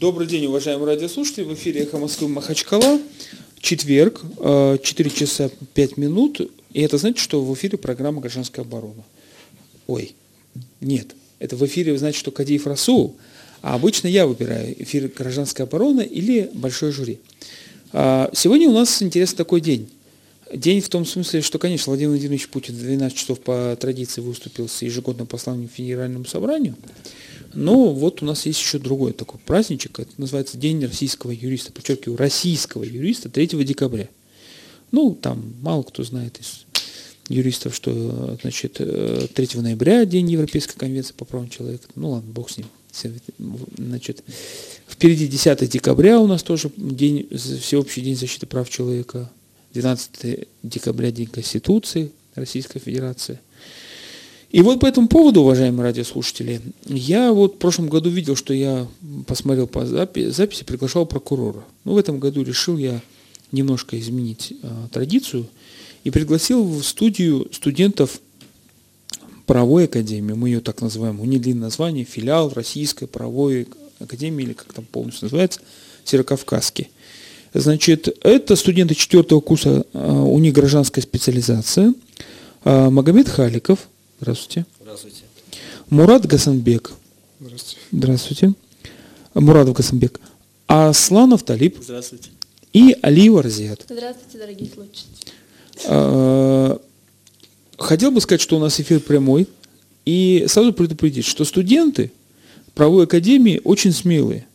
Добрый день, уважаемые радиослушатели. В эфире «Эхо Москвы» Махачкала. Четверг, 4 э, часа 5 минут. И это значит, что в эфире программа «Гражданская оборона». Ой, нет. Это в эфире значит, что Кадиев Расул. А обычно я выбираю эфир «Гражданская оборона» или «Большой жюри». А, сегодня у нас интересный такой день. День в том смысле, что, конечно, Владимир Владимирович Путин в 12 часов по традиции выступил с ежегодным посланием Федеральному собранию. Но вот у нас есть еще другой такой праздничек, это называется День российского юриста, подчеркиваю, российского юриста 3 декабря. Ну, там мало кто знает из юристов, что значит, 3 э, ноября День Европейской конвенции по правам человека. Ну ладно, бог с ним. Значит, впереди 10 декабря у нас тоже день, всеобщий день защиты прав человека. 12 декабря День Конституции Российской Федерации. И вот по этому поводу, уважаемые радиослушатели, я вот в прошлом году видел, что я посмотрел по записи, приглашал прокурора. Но в этом году решил я немножко изменить а, традицию и пригласил в студию студентов правовой академии, мы ее так называем, у нее длинное название, филиал Российской правовой академии, или как там полностью называется, Северокавказский. Значит, это студенты четвертого курса, а, у них гражданская специализация. А, Магомед Халиков, здравствуйте. Здравствуйте. Мурат Гасанбек. Здравствуйте. Здравствуйте. Мурадов Гасанбек. Асланов Талиб. Здравствуйте. И Алиев Арзият. Здравствуйте, дорогие слушатели. А, хотел бы сказать, что у нас эфир прямой. И сразу предупредить, что студенты правовой академии очень смелые.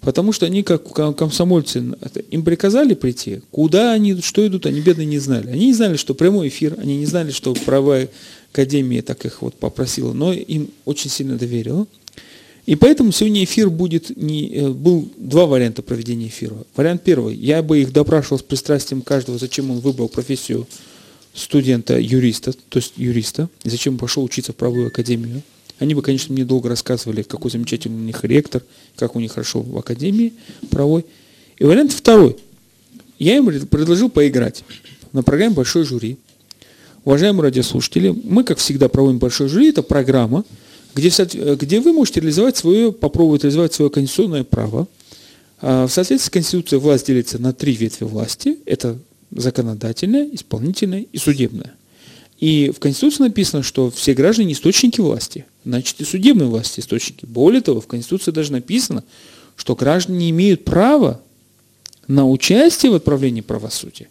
Потому что они, как комсомольцы, им приказали прийти. Куда они, что идут, они бедные не знали. Они не знали, что прямой эфир, они не знали, что правая академия так их вот попросила, но им очень сильно доверила. И поэтому сегодня эфир будет не, э, был два варианта проведения эфира. Вариант первый. Я бы их допрашивал с пристрастием каждого, зачем он выбрал профессию студента-юриста, то есть юриста, и зачем пошел учиться в правую академию. Они бы, конечно, мне долго рассказывали, какой замечательный у них ректор, как у них хорошо в академии правой. И вариант второй. Я им предложил поиграть на программе «Большой жюри». Уважаемые радиослушатели, мы, как всегда, проводим «Большой жюри». Это программа, где, где вы можете реализовать свое, попробовать реализовать свое конституционное право. А, в соответствии с Конституцией власть делится на три ветви власти. Это законодательная, исполнительная и судебная. И в Конституции написано, что все граждане источники власти, значит и судебные власти источники. Более того, в Конституции даже написано, что граждане имеют право на участие в отправлении правосудия.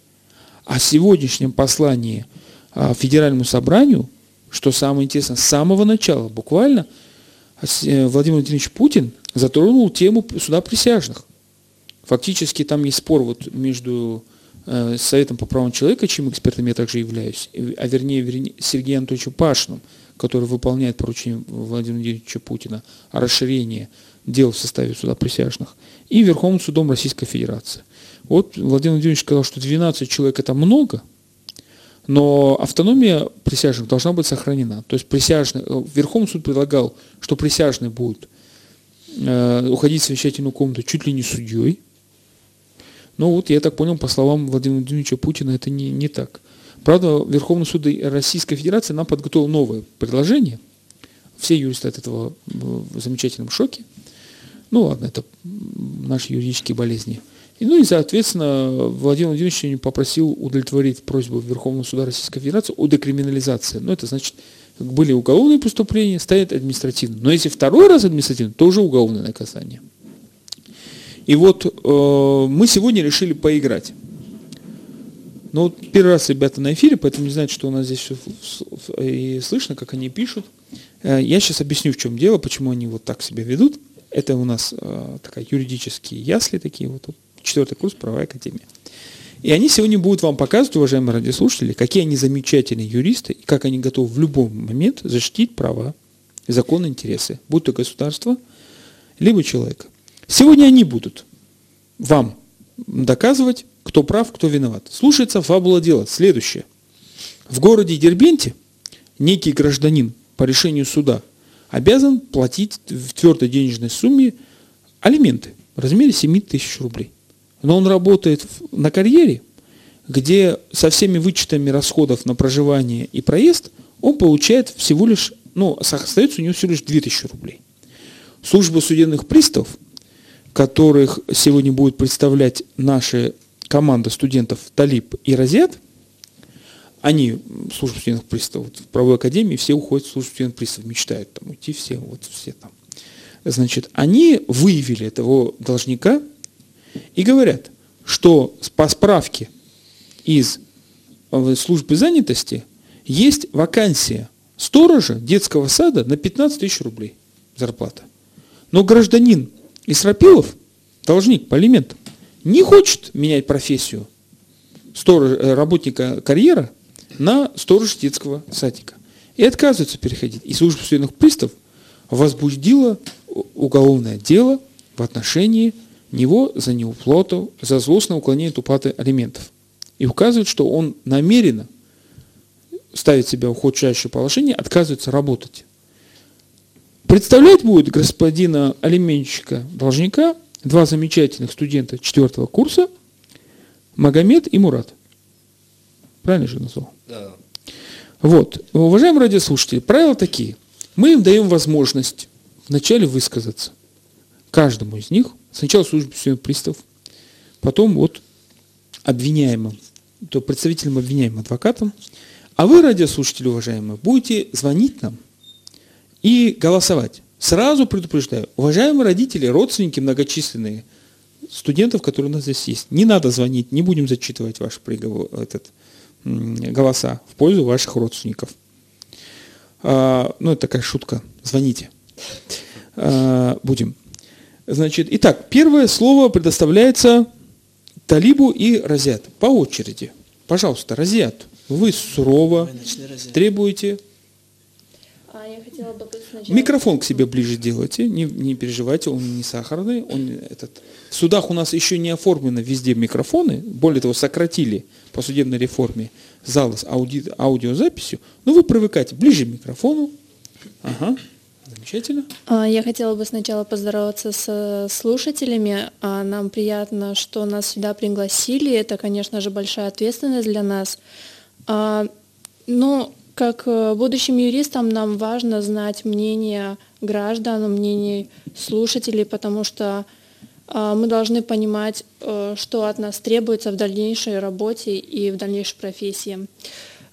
А в сегодняшнем послании а, Федеральному собранию, что самое интересное, с самого начала, буквально, э, Владимир Владимирович Путин затронул тему суда присяжных. Фактически там есть спор вот между Э, Советом по правам человека, чем экспертом я также являюсь, а вернее, вернее Сергеем Анатольевичем Пашиным, который выполняет поручение Владимира Владимировича Путина о расширении дел в составе суда присяжных, и Верховным судом Российской Федерации. Вот Владимир Владимирович сказал, что 12 человек это много, но автономия присяжных должна быть сохранена. То есть присяжный, э, Верховный суд предлагал, что присяжные будут э, уходить в совещательную комнату чуть ли не судьей, но вот я так понял, по словам Владимира Владимировича Путина, это не, не так. Правда, Верховный суд Российской Федерации нам подготовил новое предложение. Все юристы от этого в замечательном шоке. Ну ладно, это наши юридические болезни. И, ну и, соответственно, Владимир Владимирович попросил удовлетворить просьбу Верховного суда Российской Федерации о декриминализации. Ну, это значит, были уголовные преступления, стоят административные. Но если второй раз административный, то уже уголовное наказание. И вот э, мы сегодня решили поиграть. Ну, вот первый раз ребята на эфире, поэтому не знают, что у нас здесь все и слышно, как они пишут. Э, я сейчас объясню, в чем дело, почему они вот так себя ведут. Это у нас э, такая юридические ясли такие, вот, четвертый курс правовой академии. И они сегодня будут вам показывать, уважаемые радиослушатели, какие они замечательные юристы и как они готовы в любой момент защитить права законные интересы, будь то государство, либо человека. Сегодня они будут вам доказывать, кто прав, кто виноват. Слушается фабула дела. Следующее. В городе Дербенте некий гражданин по решению суда обязан платить в твердой денежной сумме алименты в размере 7 тысяч рублей. Но он работает на карьере, где со всеми вычетами расходов на проживание и проезд он получает всего лишь, ну, остается у него всего лишь 2000 рублей. Служба судебных приставов которых сегодня будет представлять наша команда студентов Талиб и Розет, они, служба студентов приставов, в правовой академии все уходят в службу студентов приставов, мечтают там уйти все, вот все там. Значит, они выявили этого должника и говорят, что по справке из э, службы занятости есть вакансия сторожа детского сада на 15 тысяч рублей зарплата. Но гражданин Исрапилов, должник по алиментам, не хочет менять профессию сторож, э, работника карьера на сторож детского садика. И отказывается переходить. И служба судебных приставов возбудила уголовное дело в отношении него за неуплату, за злостное уклонение от уплаты алиментов. И указывает, что он намеренно ставит себя в ухудшающее положение, отказывается работать. Представлять будет господина алименщика должника два замечательных студента четвертого курса Магомед и Мурат. Правильно же назвал? Да. Вот. Уважаемые радиослушатели, правила такие. Мы им даем возможность вначале высказаться. Каждому из них. Сначала службе пристав, потом вот обвиняемым, то представителям обвиняемым адвокатам. А вы, радиослушатели уважаемые, будете звонить нам и голосовать. Сразу предупреждаю, уважаемые родители, родственники многочисленные, студентов, которые у нас здесь есть, не надо звонить, не будем зачитывать ваш приговор, этот, голоса в пользу ваших родственников. А, ну, это такая шутка. Звоните. А, будем. Значит, итак, первое слово предоставляется Талибу и Разят по очереди. Пожалуйста, Разят, вы сурово требуете я хотела бы сначала... Микрофон к себе ближе делайте, не, не переживайте, он не сахарный. Он, этот... В судах у нас еще не оформлено везде микрофоны, более того, сократили по судебной реформе зал с ауди... аудиозаписью. Но вы привыкайте ближе к микрофону. Ага. Замечательно. А, я хотела бы сначала поздороваться с слушателями. А, нам приятно, что нас сюда пригласили. Это, конечно же, большая ответственность для нас. А, но как э, будущим юристам нам важно знать мнение граждан, мнение слушателей, потому что э, мы должны понимать, э, что от нас требуется в дальнейшей работе и в дальнейшей профессии.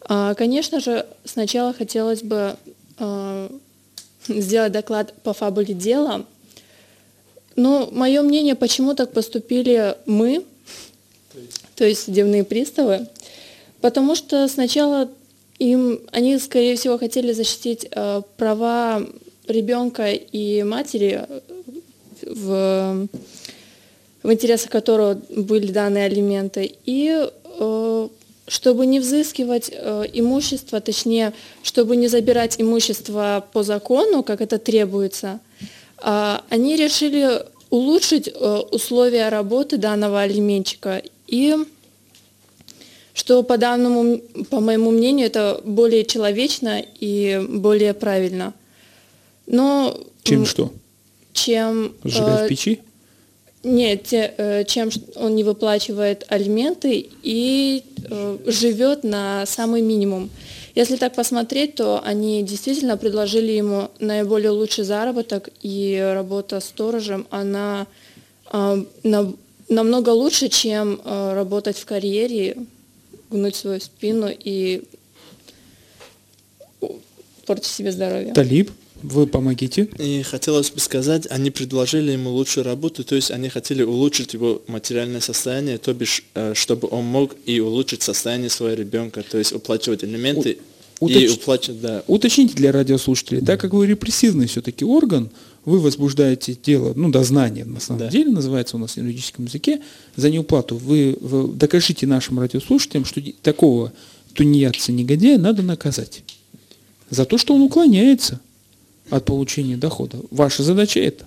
Конечно же, сначала хотелось бы сделать доклад по фабуле дела. Но мое мнение, почему так поступили мы, то есть судебные приставы, потому что сначала им, они, скорее всего, хотели защитить э, права ребенка и матери, в, в интересах которого были данные алименты, и э, чтобы не взыскивать э, имущество, точнее, чтобы не забирать имущество по закону, как это требуется, э, они решили улучшить э, условия работы данного алименщика и что по данному, по моему мнению, это более человечно и более правильно. Но чем что? Чем сжигать э, в печи? Нет, э, чем он не выплачивает алименты и э, живет на самый минимум. Если так посмотреть, то они действительно предложили ему наиболее лучший заработок, и работа сторожем, она э, на, намного лучше, чем э, работать в карьере гнуть свою спину и портить себе здоровье. Талиб, вы помогите. И хотелось бы сказать, они предложили ему лучшую работу, то есть они хотели улучшить его материальное состояние, то бишь, э, чтобы он мог и улучшить состояние своего ребенка, то есть уплачивать элементы У, уточ... и уплачивать, да. Уточните для радиослушателей, так как вы репрессивный все-таки орган, вы возбуждаете дело, ну, дознание на самом да. деле называется у нас на юридическом языке, за неуплату. Вы, вы докажите нашим радиослушателям, что такого тунеядца-негодяя надо наказать. За то, что он уклоняется от получения дохода. Ваша задача это.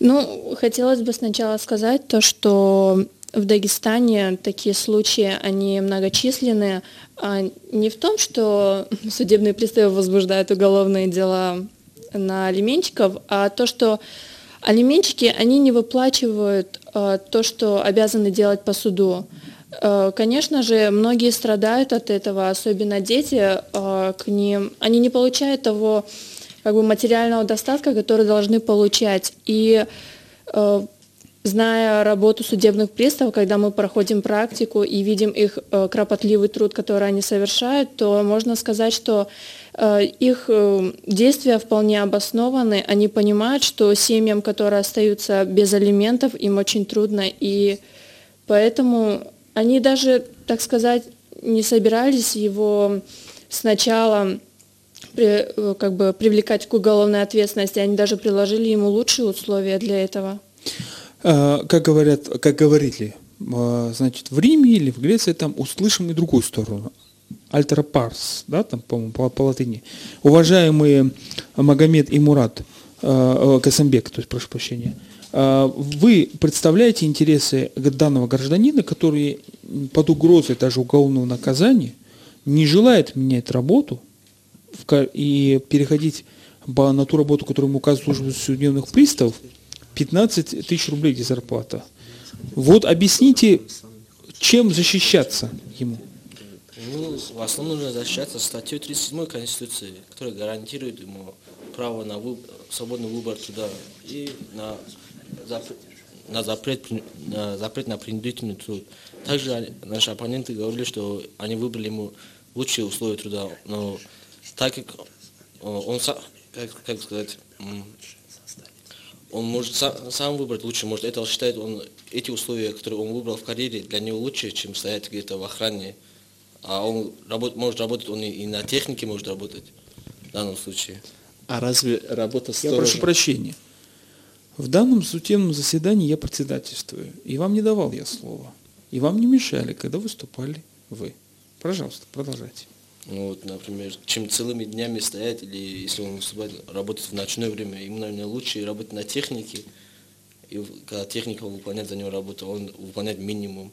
Ну, хотелось бы сначала сказать то, что в Дагестане такие случаи, они многочисленные. А не в том, что судебные приставы возбуждают уголовные дела на алименщиков, а то, что алименщики, они не выплачивают э, то, что обязаны делать по суду. Э, конечно же, многие страдают от этого, особенно дети, э, к ним, они не получают того как бы, материального достатка, который должны получать. И зная работу судебных приставов, когда мы проходим практику и видим их э, кропотливый труд, который они совершают, то можно сказать, что э, их э, действия вполне обоснованы. Они понимают, что семьям, которые остаются без алиментов, им очень трудно, и поэтому они даже, так сказать, не собирались его сначала как бы привлекать к уголовной ответственности, они даже приложили ему лучшие условия для этого. А, как говорят, как говорили, а, значит, в Риме или в Греции там услышим и другую сторону. Альтера парс, да, там, по-моему, по, по латыни. Уважаемые Магомед и Мурат э, Касамбек, то есть, прошу прощения, э, вы представляете интересы данного гражданина, который под угрозой даже уголовного наказания не желает менять работу и переходить на ту работу, которую ему указывает служба судебных приставов, 15 тысяч рублей где зарплата. Вот объясните, чем защищаться ему? Ну, в основном нужно защищаться статьей 37 Конституции, которая гарантирует ему право на выбор, свободный выбор труда и на запрет, на запрет, на запрет на принудительный труд. Также наши оппоненты говорили, что они выбрали ему лучшие условия труда, но так как он, как, как сказать, он может сам, сам выбрать лучше, может это считает он эти условия, которые он выбрал в карьере, для него лучше, чем стоять где-то в охране. А он работ, может работать, он и, и на технике может работать в данном случае. А разве работа сторожа... Я прошу прощения. В данном судебном заседании я председательствую, и вам не давал я слова. И вам не мешали, когда выступали вы. Пожалуйста, продолжайте. Ну вот, например, чем целыми днями стоять, или если он выступает, работает в ночное время, ему, наверное, лучше работать на технике, и когда техника выполняет за него работу, он выполняет минимум.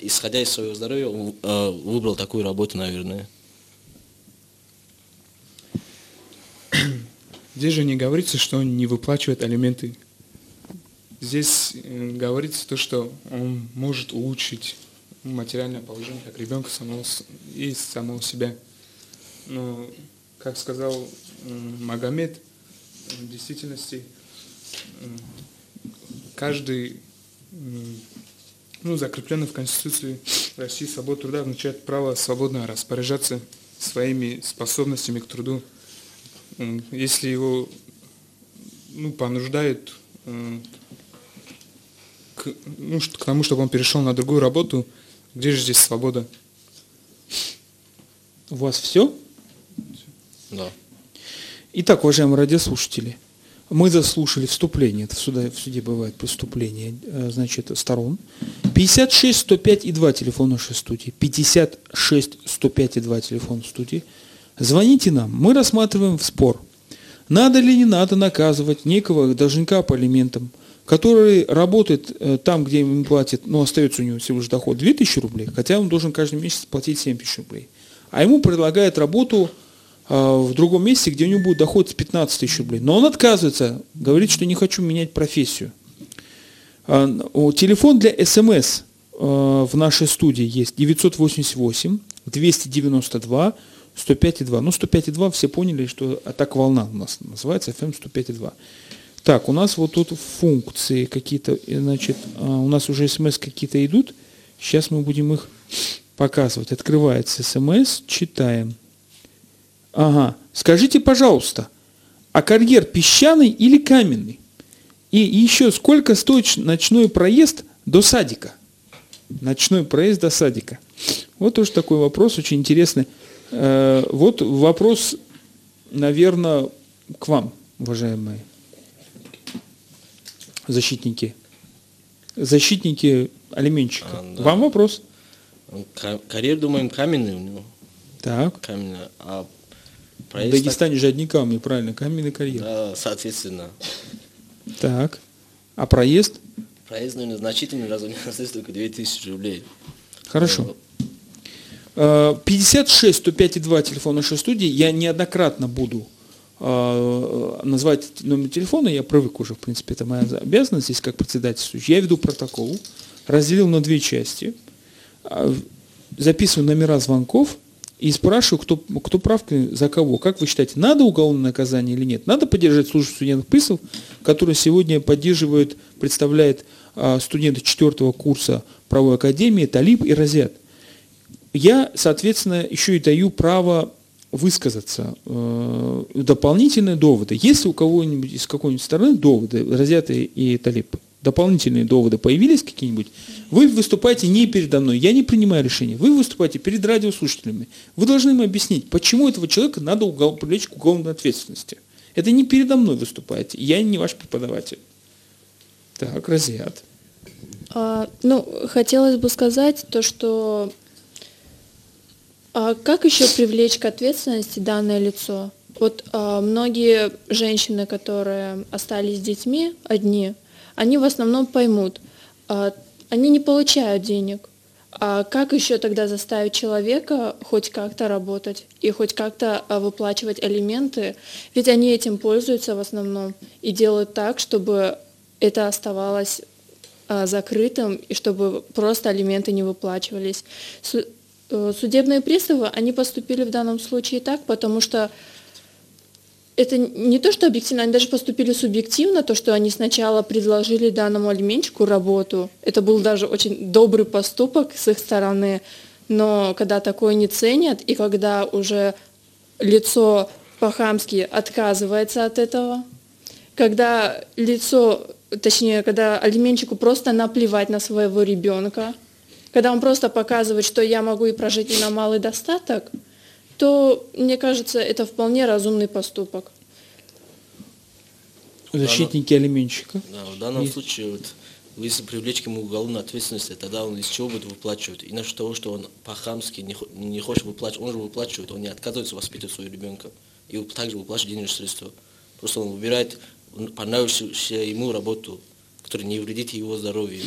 Исходя из своего здоровья, он э, выбрал такую работу, наверное. Здесь же не говорится, что он не выплачивает алименты. Здесь э, говорится то, что он может улучшить материальное положение как ребенка самого и самого себя. Но, как сказал Магомед, в действительности каждый, ну, закрепленный в Конституции России свобода труда означает право свободно распоряжаться своими способностями к труду. Если его ну, понуждает к, ну, к тому, чтобы он перешел на другую работу, где же здесь свобода? У вас все? Да. Итак, уважаемые радиослушатели, мы заслушали вступление, это в суде, в суде бывает преступление, э, значит, сторон. 56 105 и 2 телефон нашей студии. 56 105 и 2 телефон студии. Звоните нам, мы рассматриваем в спор. Надо ли не надо наказывать некого должника по алиментам – который работает э, там, где ему платят, но остается у него всего лишь доход 2000 рублей, хотя он должен каждый месяц платить 7 тысяч рублей. А ему предлагают работу э, в другом месте, где у него будет доход 15 тысяч рублей. Но он отказывается, говорит, что не хочу менять профессию. Э, телефон для СМС в нашей студии есть 988 292 105,2. Ну, 105,2 все поняли, что так волна у нас называется, FM 105,2. Так, у нас вот тут функции какие-то, значит, а, у нас уже смс какие-то идут. Сейчас мы будем их показывать. Открывается смс, читаем. Ага. Скажите, пожалуйста, а карьер песчаный или каменный? И еще сколько стоит ночной проезд до садика? Ночной проезд до садика. Вот тоже такой вопрос, очень интересный. Э, вот вопрос, наверное, к вам, уважаемые защитники, защитники алименщика. А, да. Вам вопрос. Карьер, думаем, каменный у него. Так. Каменный. А проезд В Дагестане так... же одни камни, правильно, каменный карьер. Да, соответственно. Так. А проезд? Проезд, наверное, значительный, раз у него остается только 2000 рублей. Хорошо. 56 105 2 телефон нашей студии. Я неоднократно буду назвать номер телефона, я привык уже, в принципе, это моя обязанность здесь как председательствующий. Я веду протокол, разделил на две части, а, записываю номера звонков и спрашиваю, кто, кто прав, за кого. Как вы считаете, надо уголовное наказание или нет? Надо поддержать службу студентов приставов, которая сегодня поддерживает, представляет а, студенты четвертого курса правовой академии, Талиб и Разят. Я, соответственно, еще и даю право высказаться, э, дополнительные доводы. Если у кого-нибудь из какой-нибудь стороны доводы, Разят и Талиб, дополнительные доводы появились какие-нибудь, вы выступаете не передо мной, я не принимаю решения, вы выступаете перед радиослушателями. Вы должны им объяснить, почему этого человека надо угол, привлечь к уголовной ответственности. Это не передо мной выступаете, я не ваш преподаватель. Так, Разиат. А, ну, хотелось бы сказать то, что а как еще привлечь к ответственности данное лицо? Вот а, многие женщины, которые остались с детьми одни, они в основном поймут, а, они не получают денег. А как еще тогда заставить человека хоть как-то работать и хоть как-то а, выплачивать алименты? Ведь они этим пользуются в основном и делают так, чтобы это оставалось а, закрытым и чтобы просто алименты не выплачивались. Э, судебные приставы, они поступили в данном случае так, потому что это не то, что объективно, они даже поступили субъективно, то, что они сначала предложили данному алименчику работу. Это был даже очень добрый поступок с их стороны. Но когда такое не ценят, и когда уже лицо по-хамски отказывается от этого, когда лицо, точнее, когда алименчику просто наплевать на своего ребенка, когда он просто показывает, что я могу и прожить и на малый достаток, то, мне кажется, это вполне разумный поступок. Защитники алименщика. Да, в данном Есть. случае, вот, если привлечь к ему уголовную ответственность, тогда он из чего будет выплачивать? И насчет того, что он по-хамски не, не хочет выплачивать, он же выплачивает, он не отказывается воспитывать своего ребенка. И также выплачивает денежные средства. Просто он выбирает понравившуюся ему работу, которая не вредит его здоровью.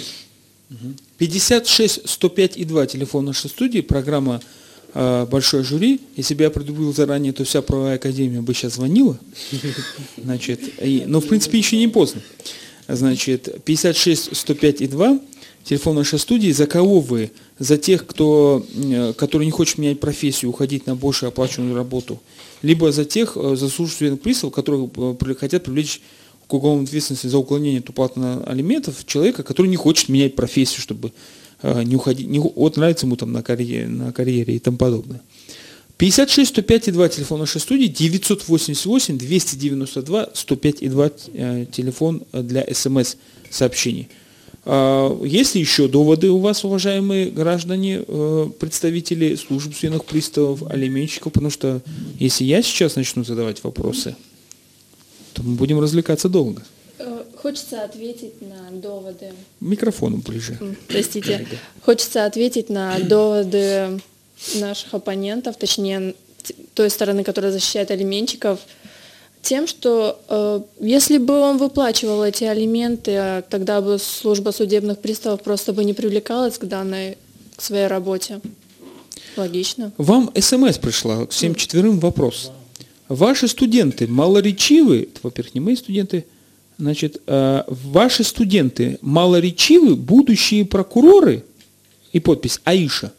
56 105 и 2 телефон нашей студии, программа э, «Большое жюри». Если бы я предупредил заранее, то вся правовая академия бы сейчас звонила. Значит, и, но в принципе еще не поздно. Значит, 56 105 и 2 телефон нашей студии. За кого вы? За тех, кто, э, который не хочет менять профессию, уходить на больше оплачиваемую работу, либо за тех э, заслуженных приставов, которые э, хотят привлечь к уголовной ответственности за уклонение от уплаты алиментов человека, который не хочет менять профессию, чтобы э, не уходить, не, вот нравится ему там на карьере, на карьере и тому подобное. 56 105 и 2 телефон нашей студии, 988 292 105 и 2 э, телефон для смс сообщений. А, есть ли еще доводы у вас, уважаемые граждане, э, представители служб судебных приставов, алименщиков? Потому что если я сейчас начну задавать вопросы, то мы будем развлекаться долго. Э, хочется ответить на доводы. Микрофону ближе. Простите. Хочется ответить на доводы наших оппонентов, точнее, той стороны, которая защищает алименщиков, тем, что э, если бы он выплачивал эти алименты, тогда бы служба судебных приставов просто бы не привлекалась к данной к своей работе. Логично. Вам смс пришла всем четверым вопрос. Ваши студенты малоречивы, во-первых, не мои студенты, значит, э, ваши студенты малоречивы, будущие прокуроры, и подпись Аиша.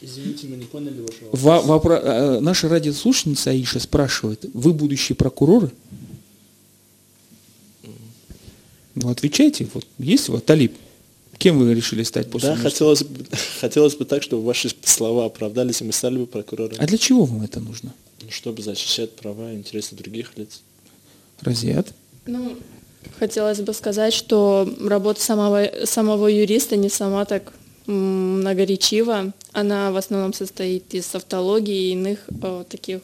Извините, мы не поняли вашего вопроса. Вопро... Э, наша радиослушательница Аиша спрашивает, вы будущие прокуроры? Ну, отвечайте, вот есть у вас Талиб. Кем вы решили стать после Да, хотелось бы, хотелось бы так, чтобы ваши слова оправдались, и мы стали бы прокурорами. А для чего вам это нужно? Чтобы защищать права и интересы других лиц. Разият? Ну, хотелось бы сказать, что работа самого, самого юриста не сама так многоречива. Она в основном состоит из автологии и иных о, таких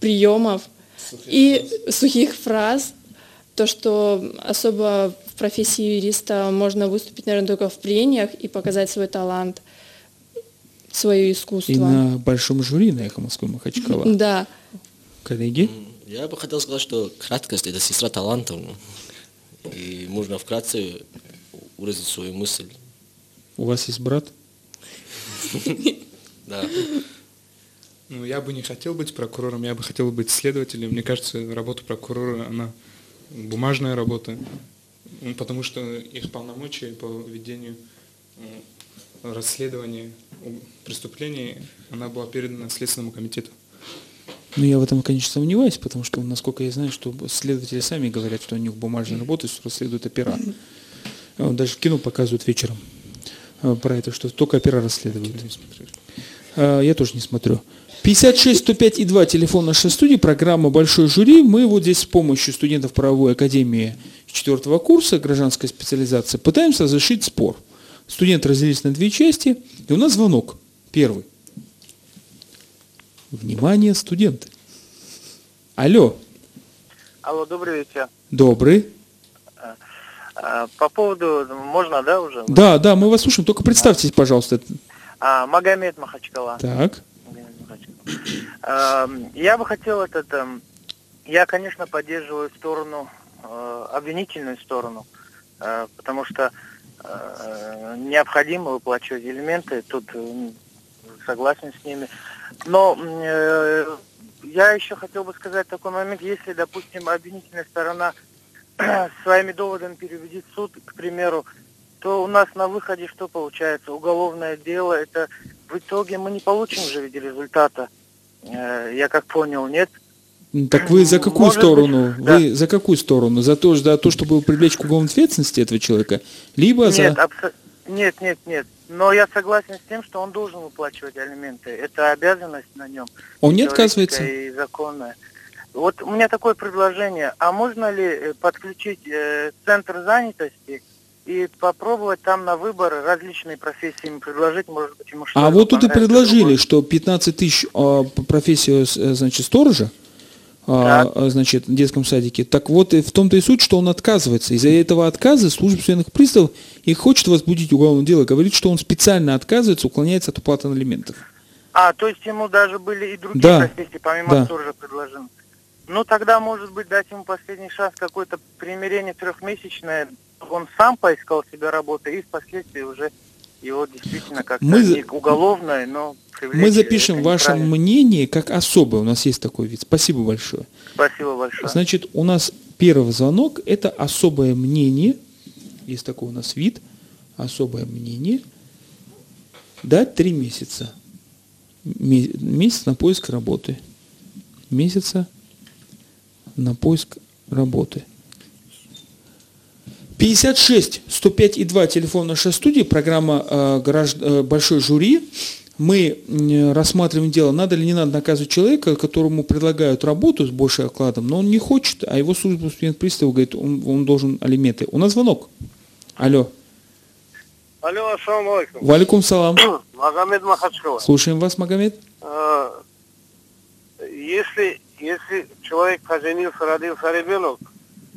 приемов сухих и фраз. сухих фраз. То, что особо в профессии юриста можно выступить, наверное, только в прениях и показать свой талант – свое искусство. И на большом жюри на «Эхо Москвы» Махачкала. Да. Коллеги? Я бы хотел сказать, что краткость – это сестра талантов. И можно вкратце выразить свою мысль. У вас есть брат? Да. Ну, я бы не хотел быть прокурором, я бы хотел быть следователем. Мне кажется, работа прокурора, она бумажная работа, потому что их полномочия по ведению расследования преступления, она была передана Следственному комитету. Ну, я в этом, конечно, сомневаюсь, потому что, насколько я знаю, что следователи сами говорят, что у них бумажная работа, что расследуют опера. Вот Даже в кино показывают вечером э, про это, что только опера расследуют. Э, Я тоже не смотрю. 56 105 и 2 телефон нашей студии, программа «Большой жюри». Мы вот здесь с помощью студентов правовой академии четвертого курса гражданской специализации пытаемся разрешить спор. Студенты разделились на две части, и у нас звонок. Первый. Внимание, студенты. Алло, Алло, добрый вечер. добрый. А, По поводу, можно, да, уже? Да, да, мы вас слушаем, только представьтесь, пожалуйста. А, Магомед Махачкала. Так. А, Я бы хотел этот, эм, я, конечно, поддерживаю сторону, э, обвинительную сторону, э, потому что необходимо выплачивать элементы, тут м, согласен с ними. Но э, я еще хотел бы сказать такой момент, если, допустим, обвинительная сторона своими доводами переведет суд, к примеру, то у нас на выходе что получается? Уголовное дело, это в итоге мы не получим уже в результата. Э, Я как понял, нет? Так вы за какую Может сторону? быть, да. Вы за какую сторону? За то, за то, чтобы привлечь к уголовной ответственности этого человека? Либо за... Нет, абсо- нет, нет, нет. Но я согласен с тем, что он должен выплачивать алименты. Это обязанность на нем. Он не отказывается? И законная. Вот у меня такое предложение. А можно ли э, подключить э, центр занятости и попробовать там на выбор различные профессии ему предложить, может быть, ему что А вот тут и предложили, что 15 тысяч а, по профессию, э, значит, сторожа, а, а, значит, в детском садике. Так вот, и в том-то и суть, что он отказывается. Из-за этого отказа служба судебных приставов и хочет возбудить уголовное дело. Говорит, что он специально отказывается, уклоняется от уплаты алиментов. А, то есть ему даже были и другие Да, профессии, помимо да. сторожа предложены. Ну, тогда, может быть, дать ему последний шанс, какое-то примирение трехмесячное. Он сам поискал себе работу, и впоследствии уже его действительно как-то Мы не уголовное, но привлечь Мы запишем ваше мнение как особое. У нас есть такой вид. Спасибо большое. Спасибо большое. Значит, у нас первый звонок – это особое мнение. Есть такой у нас вид. Особое мнение. Дать три месяца. Ме- Месяц на поиск работы. Месяца на поиск работы. 56 105 и 2 телефон нашей студии, программа э, э, «Большой жюри». Мы м, рассматриваем дело, надо ли не надо наказывать человека, которому предлагают работу с большим окладом, но он не хочет, а его служба приставов говорит, он, он должен алименты. У нас звонок. Алло. Алло, ассаламу алейкум. Валикум салам. Магомед Махачкова. Слушаем вас, Магомед. Э, Если, если человек поженился, родился ребенок,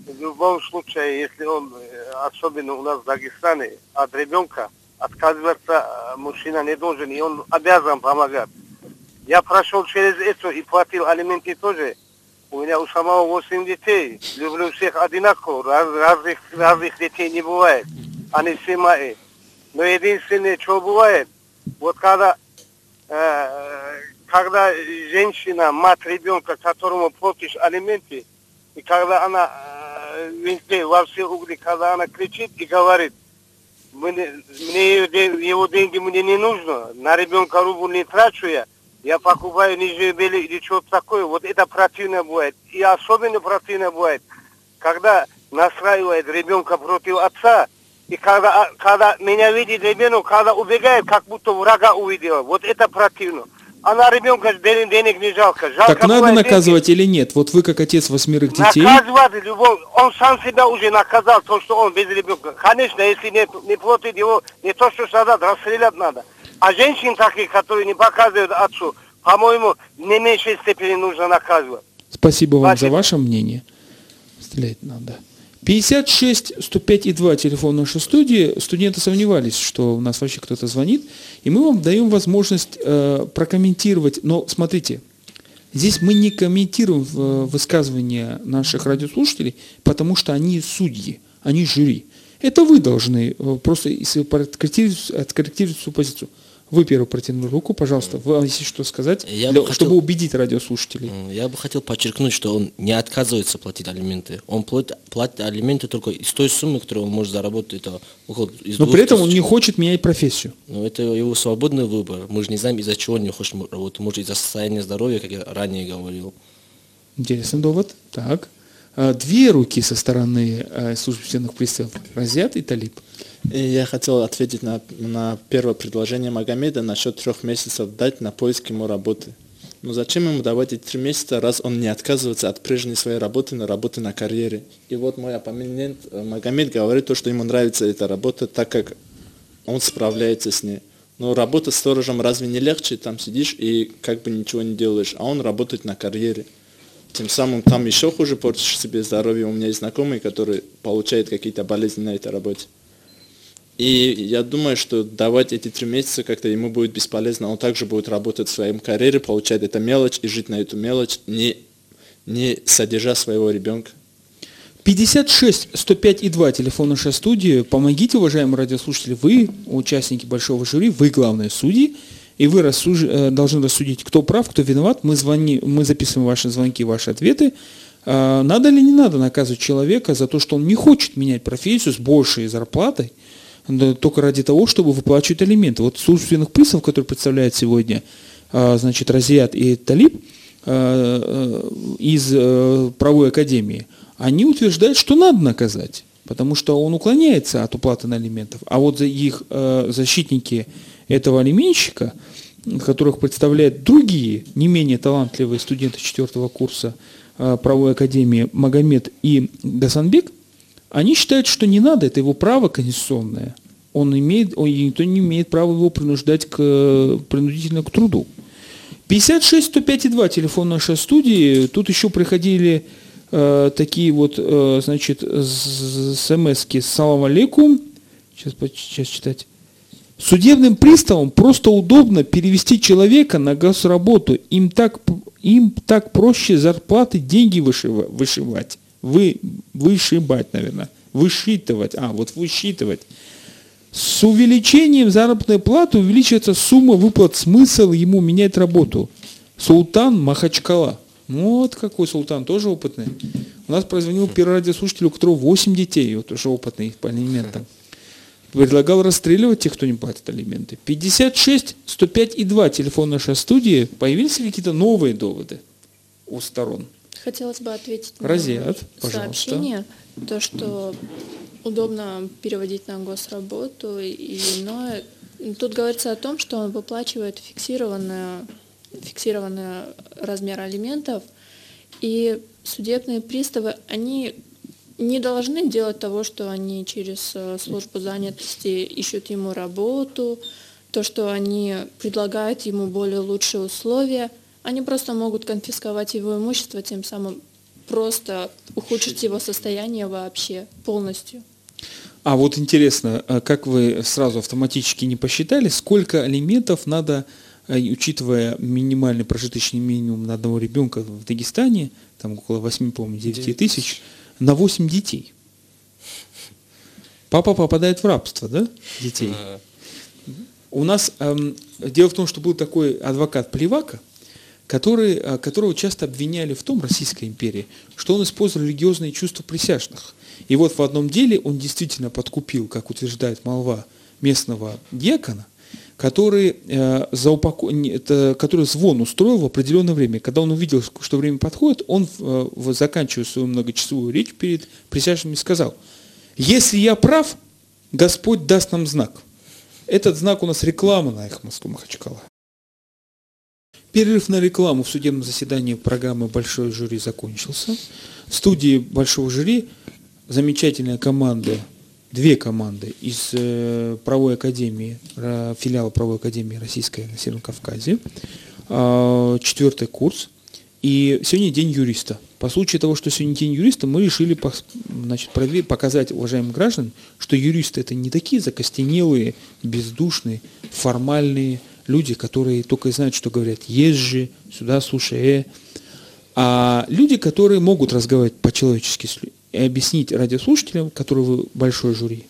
в любом случае, если он, э, особенно у нас в Дагестане, от ребенка отказываться э, мужчина не должен, и он обязан помогать. Я прошел через это и платил алименты тоже. У меня у самого 8 детей. Люблю всех одинаково. Раз- разных, разных детей не бывает. Они все мои. Но единственное, что бывает, вот когда э, когда женщина, мать ребенка, которому платишь алименты, и когда она э, везде, во все угли, когда она кричит и говорит, мне, мне его ден- его деньги мне не нужно, на ребенка рубль не трачу я, я покупаю ниже бели или что-то такое, вот это противно бывает. И особенно противно бывает, когда настраивает ребенка против отца, и когда, а, когда меня видит ребенок, когда убегает, как будто врага увидела. Вот это противно. А на ребенка денег, не жалко. жалко Так надо бывает деньги. наказывать или нет? Вот вы как отец восьмерых детей. Наказывать любого. Он сам себя уже наказал, то, что он без ребенка. Конечно, если не, не платит его, не то, что солдат, расстрелять надо. А женщин таких, которые не показывают отцу, по-моему, не меньшей степени нужно наказывать. Спасибо вам за Спасибо. ваше мнение. Стрелять надо. 56 105 и 2 телефон нашей студии. Студенты сомневались, что у нас вообще кто-то звонит. И мы вам даем возможность э, прокомментировать. Но смотрите, здесь мы не комментируем в- высказывания наших радиослушателей, потому что они судьи, они жюри. Это вы должны э, просто если подкорректировать, откорректировать свою позицию. Вы первый протянули руку, пожалуйста. Вы есть что сказать, Я для- бы чтобы хотел- убедить радиослушателей? Я бы хотел подчеркнуть, что он не отказывается платить алименты. Он платит, платит алименты только из той суммы, которую он может заработать. Это около из Но при этом он тысяч. не хочет менять профессию. Но это его свободный выбор. Мы же не знаем, из-за чего он не хочет работать. Может, из-за состояния здоровья, как я ранее говорил. Интересный довод. Так. А, Две руки со стороны э, службы судебных приставов. Разят и Талиб. И я хотел ответить на, на первое предложение Магомеда насчет трех месяцев дать на поиск ему работы. Ну зачем ему давать эти три месяца, раз он не отказывается от прежней своей работы на работы на карьере? И вот мой оппонент э, Магомед говорит то, что ему нравится эта работа, так как он справляется с ней. Но работа сторожем разве не легче? Там сидишь и как бы ничего не делаешь, а он работает на карьере. Тем самым там еще хуже портишь себе здоровье. У меня есть знакомые, которые получают какие-то болезни на этой работе. И я думаю, что давать эти три месяца как-то ему будет бесполезно. Он также будет работать в своем карьере, получать эту мелочь и жить на эту мелочь, не, не содержа своего ребенка. 56 105 и 2 телефон нашей студии. Помогите, уважаемые радиослушатели, вы, участники большого жюри, вы главные судьи, и вы рассуж- э, должны рассудить, кто прав, кто виноват. Мы, звони, мы записываем ваши звонки, ваши ответы. А, Надо или не надо наказывать человека за то, что он не хочет менять профессию с большей зарплатой, только ради того, чтобы выплачивать алименты. Вот служебных приставов, которые представляют сегодня, а, значит, Разият и Талиб а, э, из э, правовой академии, они утверждают, что надо наказать, потому что он уклоняется от уплаты на алиментов. А вот за их э, защитники этого алименщика, которых представляют другие, не менее талантливые студенты четвертого курса правовой академии Магомед и Гасанбек, они считают, что не надо, это его право конституционное. Он имеет, он, никто не имеет права его принуждать к, принудительно к труду. 56 105 и 2 телефон нашей студии. Тут еще приходили э, такие вот, э, значит, смс-ки «Салам алейкум». Сейчас, сейчас читать. Судебным приставам просто удобно перевести человека на госработу. Им так, им так проще зарплаты, деньги вышива- вышивать. Вы, вышибать, наверное. Высчитывать. А, вот высчитывать. С увеличением заработной платы увеличивается сумма выплат, смысл ему менять работу. Султан Махачкала. Ну, Вот какой султан, тоже опытный. У нас прозвонил первый радиослушатель, у которого 8 детей, вот уже опытный по алиментам. Предлагал расстреливать тех, кто не платит алименты. 56, 105 и 2 телефон нашей студии. Появились ли какие-то новые доводы у сторон? Хотелось бы ответить Разият, на пожалуйста. сообщение, то, что удобно переводить на госработу и иное. Тут говорится о том, что он выплачивает фиксированный, фиксированный размер алиментов, и судебные приставы, они не должны делать того, что они через э, службу занятости ищут ему работу, то, что они предлагают ему более лучшие условия. Они просто могут конфисковать его имущество, тем самым просто ухудшить его состояние вообще полностью. А вот интересно, а как вы сразу автоматически не посчитали, сколько алиментов надо, э, учитывая минимальный прожиточный минимум на одного ребенка в Дагестане, там около 8, по-моему, 9 тысяч, на 8 детей? Папа попадает в рабство, да, детей? У нас эм, дело в том, что был такой адвокат Плевака, который, э, которого часто обвиняли в том, Российской империи, что он использовал религиозные чувства присяжных. И вот в одном деле он действительно подкупил, как утверждает молва, местного диакона, который, э, за упако- это, который звон устроил в определенное время. Когда он увидел, что время подходит, он, э, заканчивая свою многочасовую речь перед присяжными, сказал, если я прав, Господь даст нам знак. Этот знак у нас реклама на их Москву Махачкала. Перерыв на рекламу в судебном заседании программы «Большое жюри» закончился. В студии «Большого жюри» замечательная команда, две команды из э, правовой академии, ра- филиала правовой академии Российской на Северном Кавказе, А, четвертый курс. И сегодня день юриста. По случаю того, что сегодня день юриста, мы решили значит, показать уважаемым гражданам, что юристы это не такие закостенелые, бездушные, формальные люди, которые только и знают, что говорят «езжи», «сюда, слушай», «э», а люди, которые могут разговаривать по-человечески и объяснить радиослушателям, которые вы большой жюри,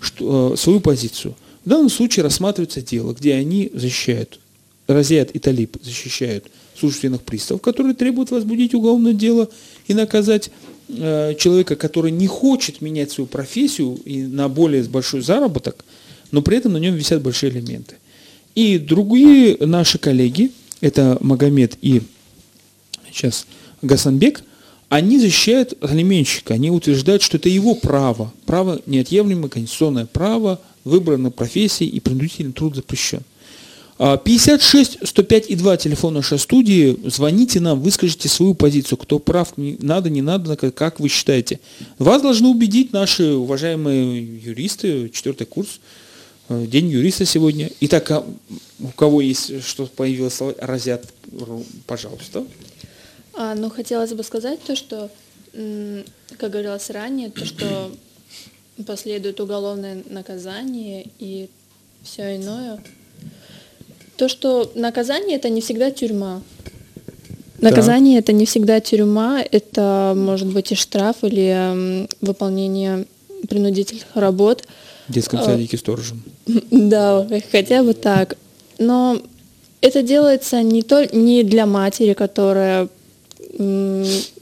что, э, свою позицию. В данном случае рассматривается дело, где они защищают, Разият и Талиб защищают служебных приставов, которые требуют возбудить уголовное дело и наказать э, человека, который не хочет менять свою профессию и на более большой заработок, но при этом на нем висят большие элементы. И другие наши коллеги, это Магомед и сейчас Гасанбек, они защищают алименщика, они утверждают, что это его право, право неотъемлемое конституционное право выбора на профессии и принудительный труд запрещен. 56 105 и 2 телефон нашей студии. Звоните нам, выскажите свою позицию. Кто прав, не надо, не надо, как вы считаете. Вас должны убедить наши уважаемые юристы, четвертый курс, День юриста сегодня. Итак, а у кого есть что появилось, разят, пожалуйста. А, ну, хотелось бы сказать то, что, как говорилось ранее, то, что последует уголовное наказание и все иное. То, что наказание это не всегда тюрьма. Наказание да. это не всегда тюрьма, это может быть и штраф или выполнение принудительных работ. В детском а, садике сторожем. Да, хотя бы так. Но это делается не, то, не для матери, которая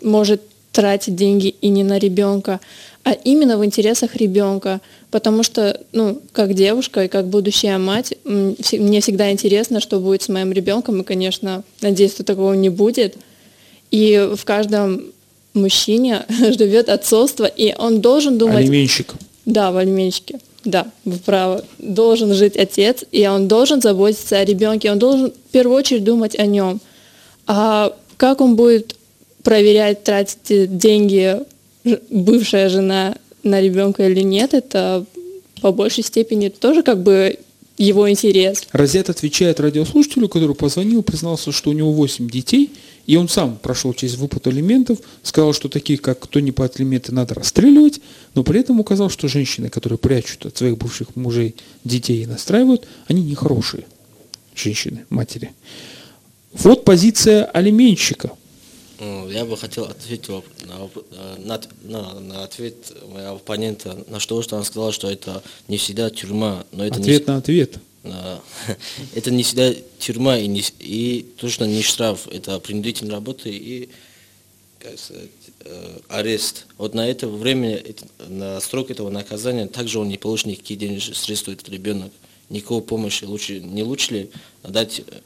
может тратить деньги и не на ребенка, а именно в интересах ребенка. Потому что, ну, как девушка и как будущая мать, мне всегда интересно, что будет с моим ребенком, и, конечно, надеюсь, что такого не будет. И в каждом мужчине живет отцовство, и он должен думать... Алименщик. Да, в алименщике. Да, вы правы. Должен жить отец, и он должен заботиться о ребенке, он должен в первую очередь думать о нем. А как он будет проверять, тратить деньги бывшая жена на ребенка или нет, это по большей степени тоже как бы его интерес. Розет отвечает радиослушателю, который позвонил, признался, что у него 8 детей, и он сам прошел через выплату алиментов, сказал, что таких, как кто не платит алименты, надо расстреливать, но при этом указал, что женщины, которые прячут от своих бывших мужей детей и настраивают, они нехорошие женщины, матери. Вот позиция алименщика. Я бы хотел ответить на, на, на, на ответ моего оппонента, на что, что он сказал, что это не всегда тюрьма. Но это ответ не, на ответ. Это не всегда тюрьма и, не, и точно не штраф, это принудительная работа и как сказать, э, арест. Вот на это время, на срок этого наказания, также он не получит никакие денежные средства, этот ребенок. Никакого помощи. Лучше, не лучше ли дать э,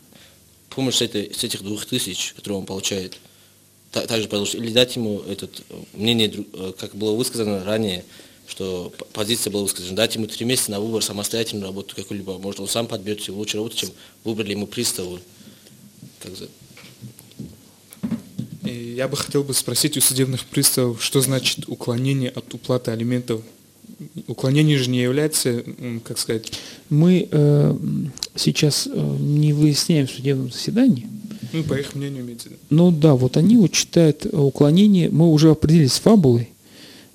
помощь с, этой, с этих двух тысяч, которые он получает? также продолжить, или дать ему этот мнение, э, как было высказано ранее, что позиция была высказана, дать ему три месяца на выбор самостоятельную работу какую-либо. Может, он сам подберет себе лучше работу, чем выбрали ему приставы. Как за... Я бы хотел бы спросить у судебных приставов, что значит уклонение от уплаты алиментов. Уклонение же не является, как сказать... Мы э, сейчас э, не выясняем в судебном заседании, ну, по их мнению, имеется Ну да, вот они вот считают уклонение, мы уже определились с фабулой,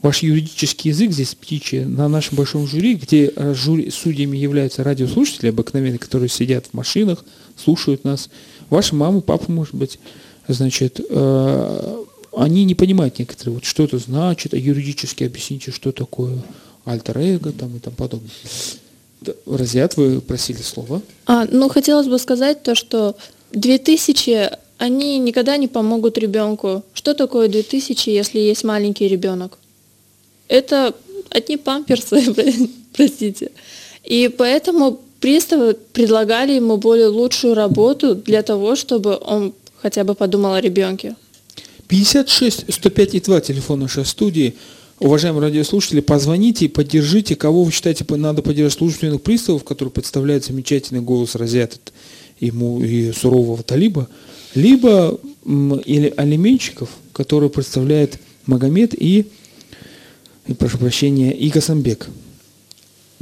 ваш юридический язык здесь птичий, на нашем большом жюри, где э, жюри, судьями являются радиослушатели обыкновенные, которые сидят в машинах, слушают нас. Ваша мама, папа, может быть, значит, э, они не понимают некоторые, вот что это значит, а юридически объясните, что такое альтер-эго там и тому подобное. Разят, вы просили слово. А, ну, хотелось бы сказать то, что 2000, они никогда не помогут ребенку. Что такое 2000, если есть маленький ребенок? Это одни памперсы, простите. И поэтому приставы предлагали ему более лучшую работу для того, чтобы он хотя бы подумал о ребенке. 56 105 и 2 телефон нашей студии. Уважаемые радиослушатели, позвоните и поддержите, кого вы считаете надо поддержать служебных приставов, которые представляют замечательный голос Розят ему и сурового талиба, либо или алименщиков, которые представляет Магомед и прошу прощения, и Гасамбек,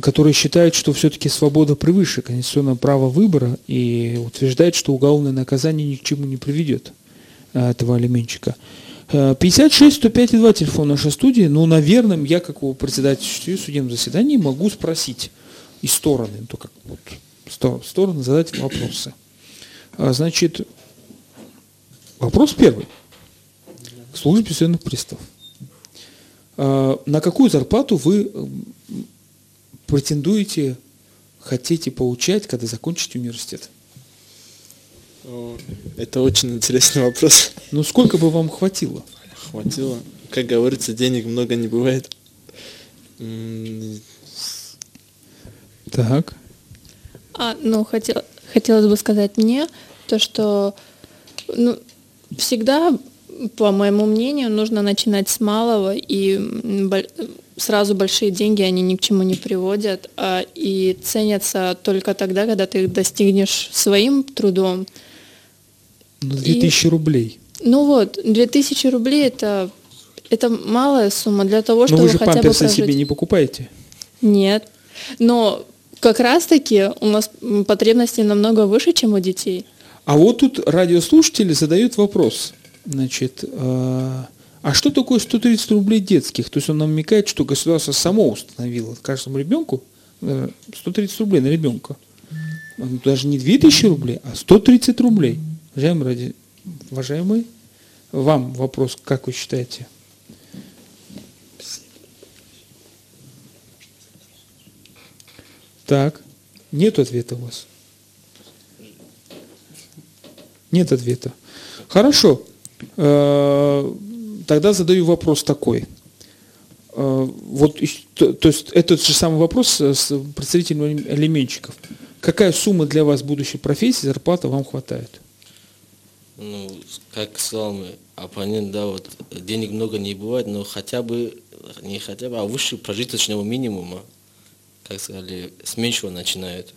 которые считают, что все-таки свобода превыше конституционного права выбора и утверждает, что уголовное наказание ни к чему не приведет а, этого алименщика. 56 105 2 телефон нашей студии. Ну, наверное, я, как его председатель судебного заседания, могу спросить и стороны, то как вот стороны задать вопросы. А, значит, вопрос первый. К службе приставов. А, на какую зарплату вы претендуете хотите получать, когда закончите университет? О, Это очень интересный вопрос. Ну, сколько бы вам хватило? Хватило. Как говорится, денег много не бывает. Так. А, ну, хотел, хотелось бы сказать мне, то, что ну, всегда, по моему мнению, нужно начинать с малого, и сразу большие деньги, они ни к чему не приводят, а, и ценятся только тогда, когда ты их достигнешь своим трудом. Ну, 2000 рублей. Ну вот, 2000 рублей это, это малая сумма для того, Но чтобы вы же хотя бы прожить. себе не покупаете. Нет. Но как раз-таки у нас потребности намного выше, чем у детей. А вот тут радиослушатели задают вопрос. Значит, э, а что такое 130 рублей детских? То есть он намекает, что государство само установило каждому ребенку э, 130 рублей на ребенка. Даже не 2000 рублей, а 130 рублей. Уважаемые, ради... Уважаемые, вам вопрос, как вы считаете? Так, нет ответа у вас. Нет ответа. Хорошо. Э, Тогда задаю вопрос такой. Э, Вот, то, есть этот же самый вопрос с представителями элементчиков. Какая сумма для вас будущей профессии, зарплата вам хватает? Ну, как сказал мой оппонент, да, вот денег много не бывает, но хотя бы, не хотя бы, а выше прожиточного минимума, как сказали, с меньшего начинают.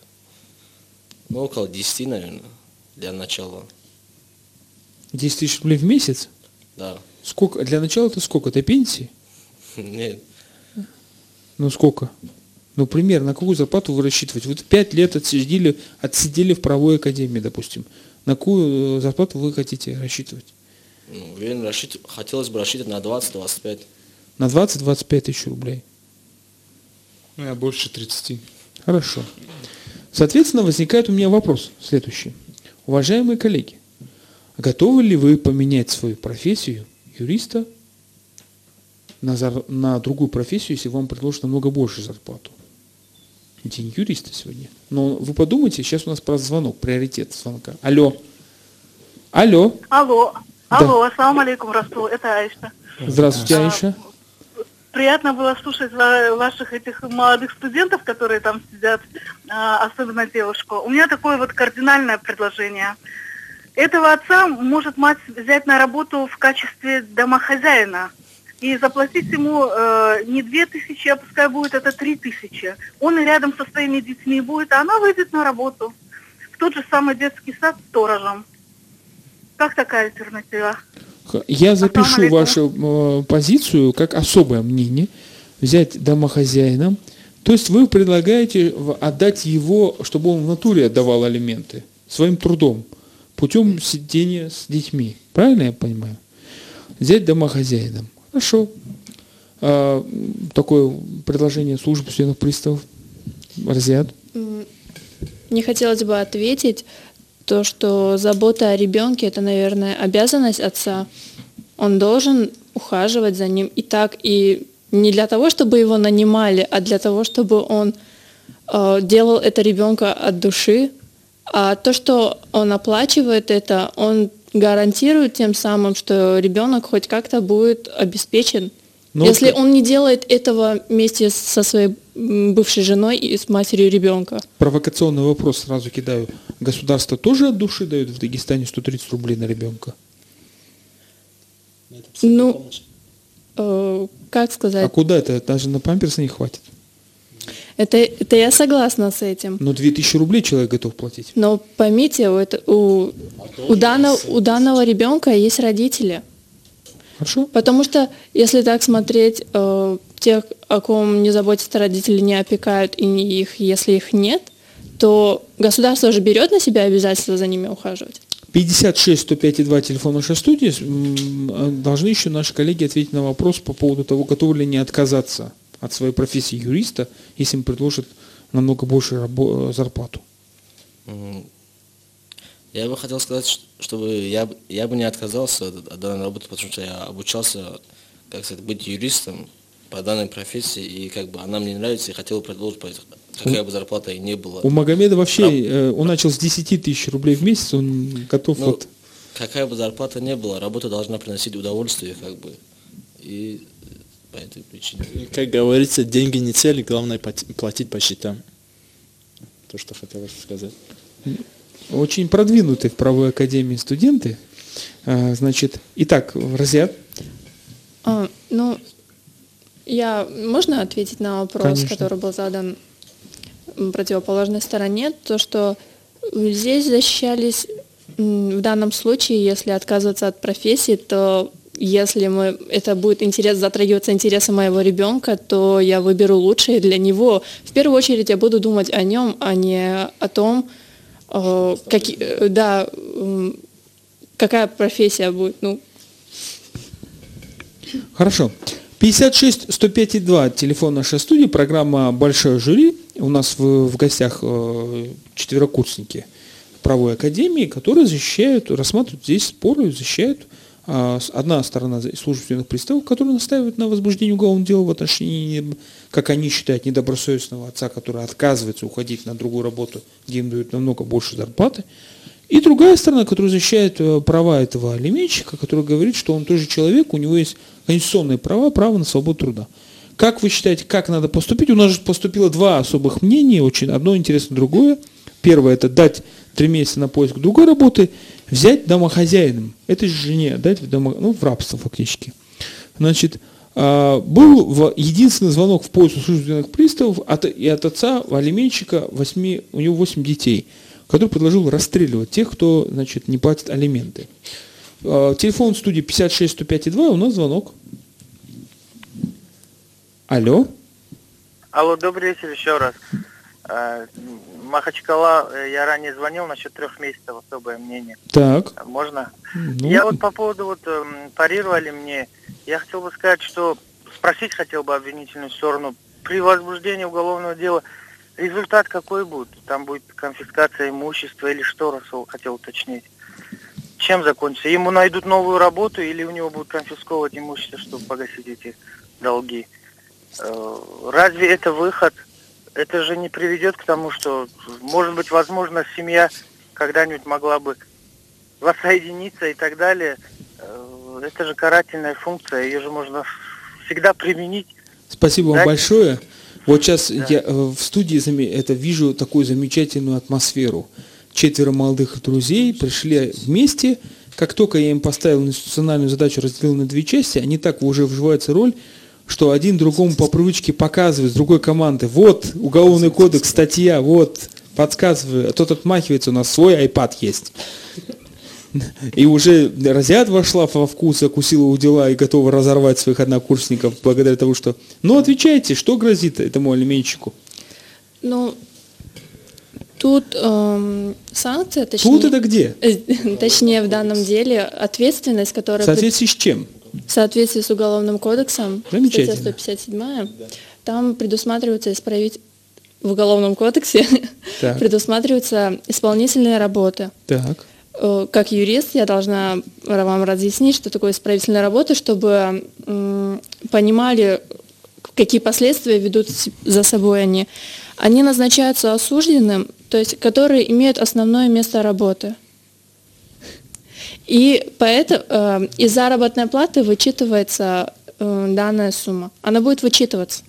Ну, около 10, наверное, для начала. 10 тысяч рублей в месяц? Да. Сколько? Для начала это сколько? Это пенсии? Нет, Ну сколько? Ну, примерно, на какую зарплату вы рассчитываете? Вот 5 лет отсидели, отсидели в правовой академии, допустим. На какую э, зарплату вы хотите рассчитывать? ну, уверен, рассчит- хотелось бы рассчитывать на 20-25. На 20-25 тысяч рублей. Ну, я больше 30. Хорошо. Соответственно, возникает у меня вопрос следующий. Уважаемые коллеги, готовы ли вы поменять свою профессию юриста на, зар- на другую профессию, если вам предложат намного больше зарплату? День юриста сегодня. Но вы подумайте, сейчас у нас про звонок, приоритет звонка. Алло. Алло. Алло, Да. алло, ассаламу алейкум, Расул, это Аиша. Здравствуйте, А, Аиша. Приятно было слушать ва- ваших этих молодых студентов, которые там сидят, а, особенно девушку. У меня такое вот кардинальное предложение. Этого отца может мать взять на работу в качестве домохозяина и заплатить ему э, не две тысячи, а пускай будет это три тысячи. Он и рядом со своими детьми будет, а она выйдет на работу в тот же самый детский сад сторожем. Как такая альтернатива? Я запишу вашу э, позицию как особое мнение, взять домохозяином. То есть вы предлагаете отдать его, чтобы он в натуре отдавал алименты своим трудом, путем сидения с детьми. Правильно я понимаю? Взять домохозяином. Хорошо. А, такое предложение службы судебных приставов. Разъят. М, Мне хотелось бы ответить то, что забота о ребенке это, наверное, обязанность отца. Он должен ухаживать за ним и так, и не для того, чтобы его нанимали, а для того, чтобы он э, делал это ребенка от души. А то, что он оплачивает это, он гарантирует тем самым, что ребенок хоть как-то будет обеспечен. Ну, Если он не делает этого вместе со своей бывшей женой и с матерью ребенка. Провокационный вопрос сразу кидаю. Государство тоже от души дает в Дагестане 130 рублей на ребенка? Ну. Э, как А сказать? куда это? Даже на памперсы не хватит. Это, это я согласна с этим. Но 2000 рублей человек готов платить. Но поймите, у, это, у, у, данного, у данного ребенка есть родители. Хорошо? Потому что, если так смотреть, э, тех, о ком не заботятся родители, не опекают, и не их, если их нет, то государство же берет на себя обязательство за ними ухаживать. 56 105 2 телефон нашей студии. А Должны еще наши коллеги ответить на вопрос по поводу того, готовы ли они отказаться от своей профессии юриста, если им предложат намного э, зарплату. Я бы хотел сказать, чтобы я, я бы не отказался от, данной работы, потому что я обучался, как сказать, быть юристом по данной профессии, и как бы она мне нравится, и хотел бы продолжить какая бы зарплата и не была. У Магомеда вообще, Раб- э, он начал с 10 тысяч рублей в месяц, он готов Ну, вот... какая бы зарплата не была, работа должна приносить удовольствие, как бы. И по этой причине. Как говорится, деньги не цель, главное платить по счетам. То, что хотелось сказать. Очень продвинутые в правой академии студенты. А, Значит, итак, Разят, А, ну, я можно ответить на вопрос, Конечно. который был задан противоположной стороне, то что здесь защищались в данном случае, если отказываться от профессии, то если мы, это будет интерес, затрагиваться интересы моего ребенка, то я выберу лучшее для него. В первую очередь я буду думать о нем, а не о том, э, каки- э, да, м, какая профессия будет. Ну, Хорошо. 56 105 и 2, телефон нашей студии, программа «Большое жюри». У нас в, в гостях э, четверокурсники правой академии, которые защищают, рассматривают здесь споры, защищают одна сторона служебных приставов, которые настаивают на возбуждении уголовного дела в отношении, как они считают, недобросовестного отца, который отказывается уходить на другую работу, где им дают намного больше зарплаты. И другая сторона, которая защищает э, права этого алименщика, который говорит, что он тоже человек, у него есть конституционные права, право на свободу труда. Как вы считаете, как надо поступить? У нас же поступило два особых мнения, очень одно интересно другое. Первое – это дать три месяца на поиск другой работы, взять домохозяином, этой же жене, дать в, домо, ну, в рабство фактически. Значит, а, был в- единственный звонок в пользу служебных приставов от, и от отца алименщика, восьми, у него 8 детей, который предложил расстреливать тех, кто значит, не платит алименты. А, Телефон студии 56 105 2, у нас звонок. Алло. Алло, добрый вечер еще раз. Э, Махачкала, э, я ранее звонил насчет трех месяцев, особое мнение. Так. Можно? Ну, Я вот по поводу, вот эм, парировали мне, я хотел бы сказать, что спросить хотел бы обвинительную сторону. При возбуждении уголовного дела результат какой будет? Там будет конфискация имущества или что, Расул хотел уточнить? Чем закончится? Ему найдут новую работу или у него будут конфисковывать имущество, чтобы погасить эти долги? Э, Разве это выход? Это же не приведет к тому, что, может быть, возможно, семья когда-нибудь могла бы воссоединиться и так далее. Э, Это же карательная функция, ее же можно всегда применить. Спасибо вам Да. большое. Вот сейчас я э, в студии это вижу такую замечательную атмосферу. Четверо молодых друзей пришли вместе. Как только я им поставил институциональную задачу, разделил на две части, они так уже вживаются в роль, что один другому по привычке показывает с другой команды. Вот уголовный кодекс, статья, вот подсказываю. А тот отмахивается, у нас свой iPad есть. И уже Разят вошла во вкус, закусила у дела и готова разорвать своих однокурсников благодаря тому, что... Ну, отвечайте, что грозит этому алименщику? Ну, тут эм, санкция, точнее, Тут это где? э, точнее в данном деле ответственность, В которая соответствии с чем? В соответствии с уголовным кодексом, статья 157, там предусматривается исправить в уголовном кодексе Так. предусматриваются исполнительные работы. Так. Э, Как юрист я должна вам разъяснить, что такое исправительная работа, чтобы понимали, какие последствия ведут за собой они. Они назначаются осужденным, то есть которые имеют основное место работы. И поэтому э, из заработной платы вычитывается э, данная сумма. Она будет вычитываться.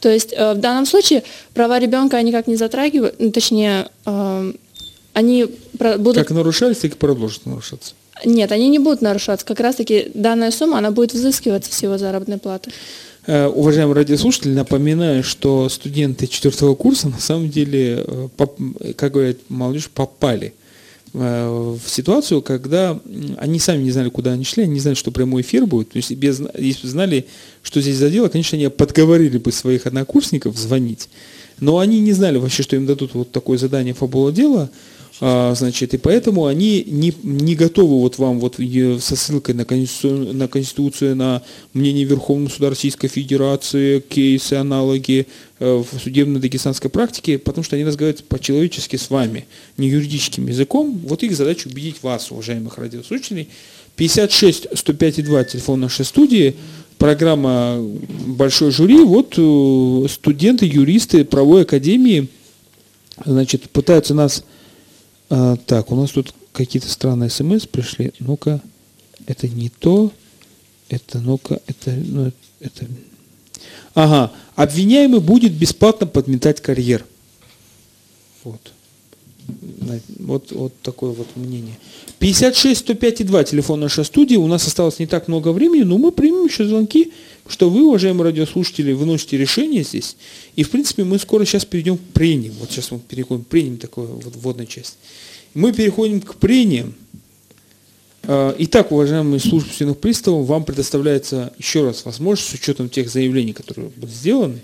То есть э, в данном случае права ребенка никак не затрагивают, ну, точнее, э, они будут... Как нарушались, так и продолжат нарушаться. Нет, они не будут нарушаться. Как раз-таки данная сумма, она будет взыскиваться с его заработной платы. Э, Уважаемые радиослушатели, напоминаю, что студенты четвертого курса на самом деле, э, как говорят молодежь, попали в ситуацию, когда они сами не знали, куда они шли, они не знали, что прямой эфир будет. То есть, без, если бы знали, что здесь за дело, конечно, они подговорили бы своих однокурсников звонить. Но они не знали вообще, что им дадут вот такое задание фабула дела. А, значит, и поэтому они не, не готовы вот вам вот со ссылкой на Конституцию, на, Конституцию, на мнение Верховного суда Российской Федерации, кейсы, аналоги э, в судебной дагестанской практике, потому что они разговаривают по-человечески с вами, не юридическим языком. Вот их задача убедить вас, уважаемых радиослушателей. 56 105 2 телефон нашей студии. программа «Большой жюри». Вот э, студенты, юристы правовой академии, значит, пытаются нас... а, так, у нас тут какие-то странные смс пришли. Ну-ка, это не то. Это, ну-ка, это, ну, это... Ага, обвиняемый будет бесплатно подметать карьер. Вот. Вот, вот такое вот мнение. 56 105 и 2, телефон нашей студии. У нас осталось не так много времени, но мы примем еще звонки, что вы, уважаемые радиослушатели, выносите решение здесь. И, в принципе, мы скоро сейчас перейдем к прениям. Вот сейчас мы переходим к прениям, такая вот вводная часть. Мы переходим к прениям. А, Итак, уважаемые служебных приставов, вам предоставляется еще раз возможность, с учетом тех заявлений, которые были сделаны,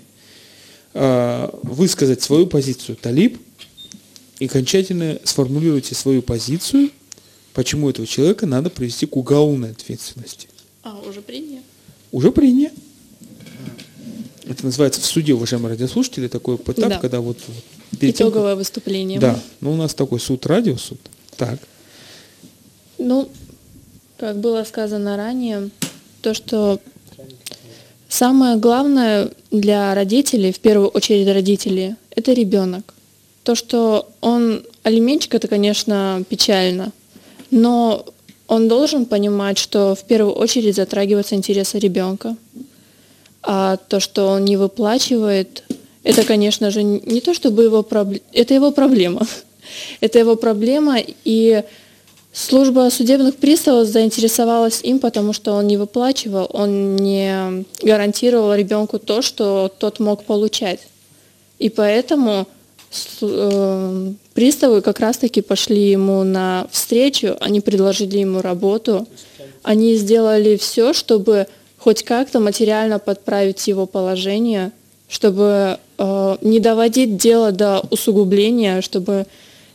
а, высказать свою позицию Талиб и окончательно сформулируйте свою позицию, почему этого человека надо привести к уголовной ответственности. А, уже приняли? Уже принят. Это называется в суде, уважаемые радиослушатели, такой этап, Да. когда вот, перед тем, Итоговое выступление. Да, ну у нас такой суд, радиосуд. Так. Ну, как было сказано ранее, то, что самое главное для родителей, в первую очередь родителей, это ребенок. То, что он алименчик, это, конечно, печально, но он должен понимать, что в первую очередь затрагиваются интересы ребенка. А то, что он не выплачивает, это, конечно же, не то чтобы его проблема, это его проблема. Это его проблема, и служба судебных приставов заинтересовалась им, потому что он не выплачивал, он не гарантировал ребенку то, что тот мог получать. И поэтому приставы как раз-таки пошли ему на встречу, они предложили ему работу, они сделали все, чтобы хоть как-то материально подправить его положение, чтобы э, не доводить дело до усугубления, чтобы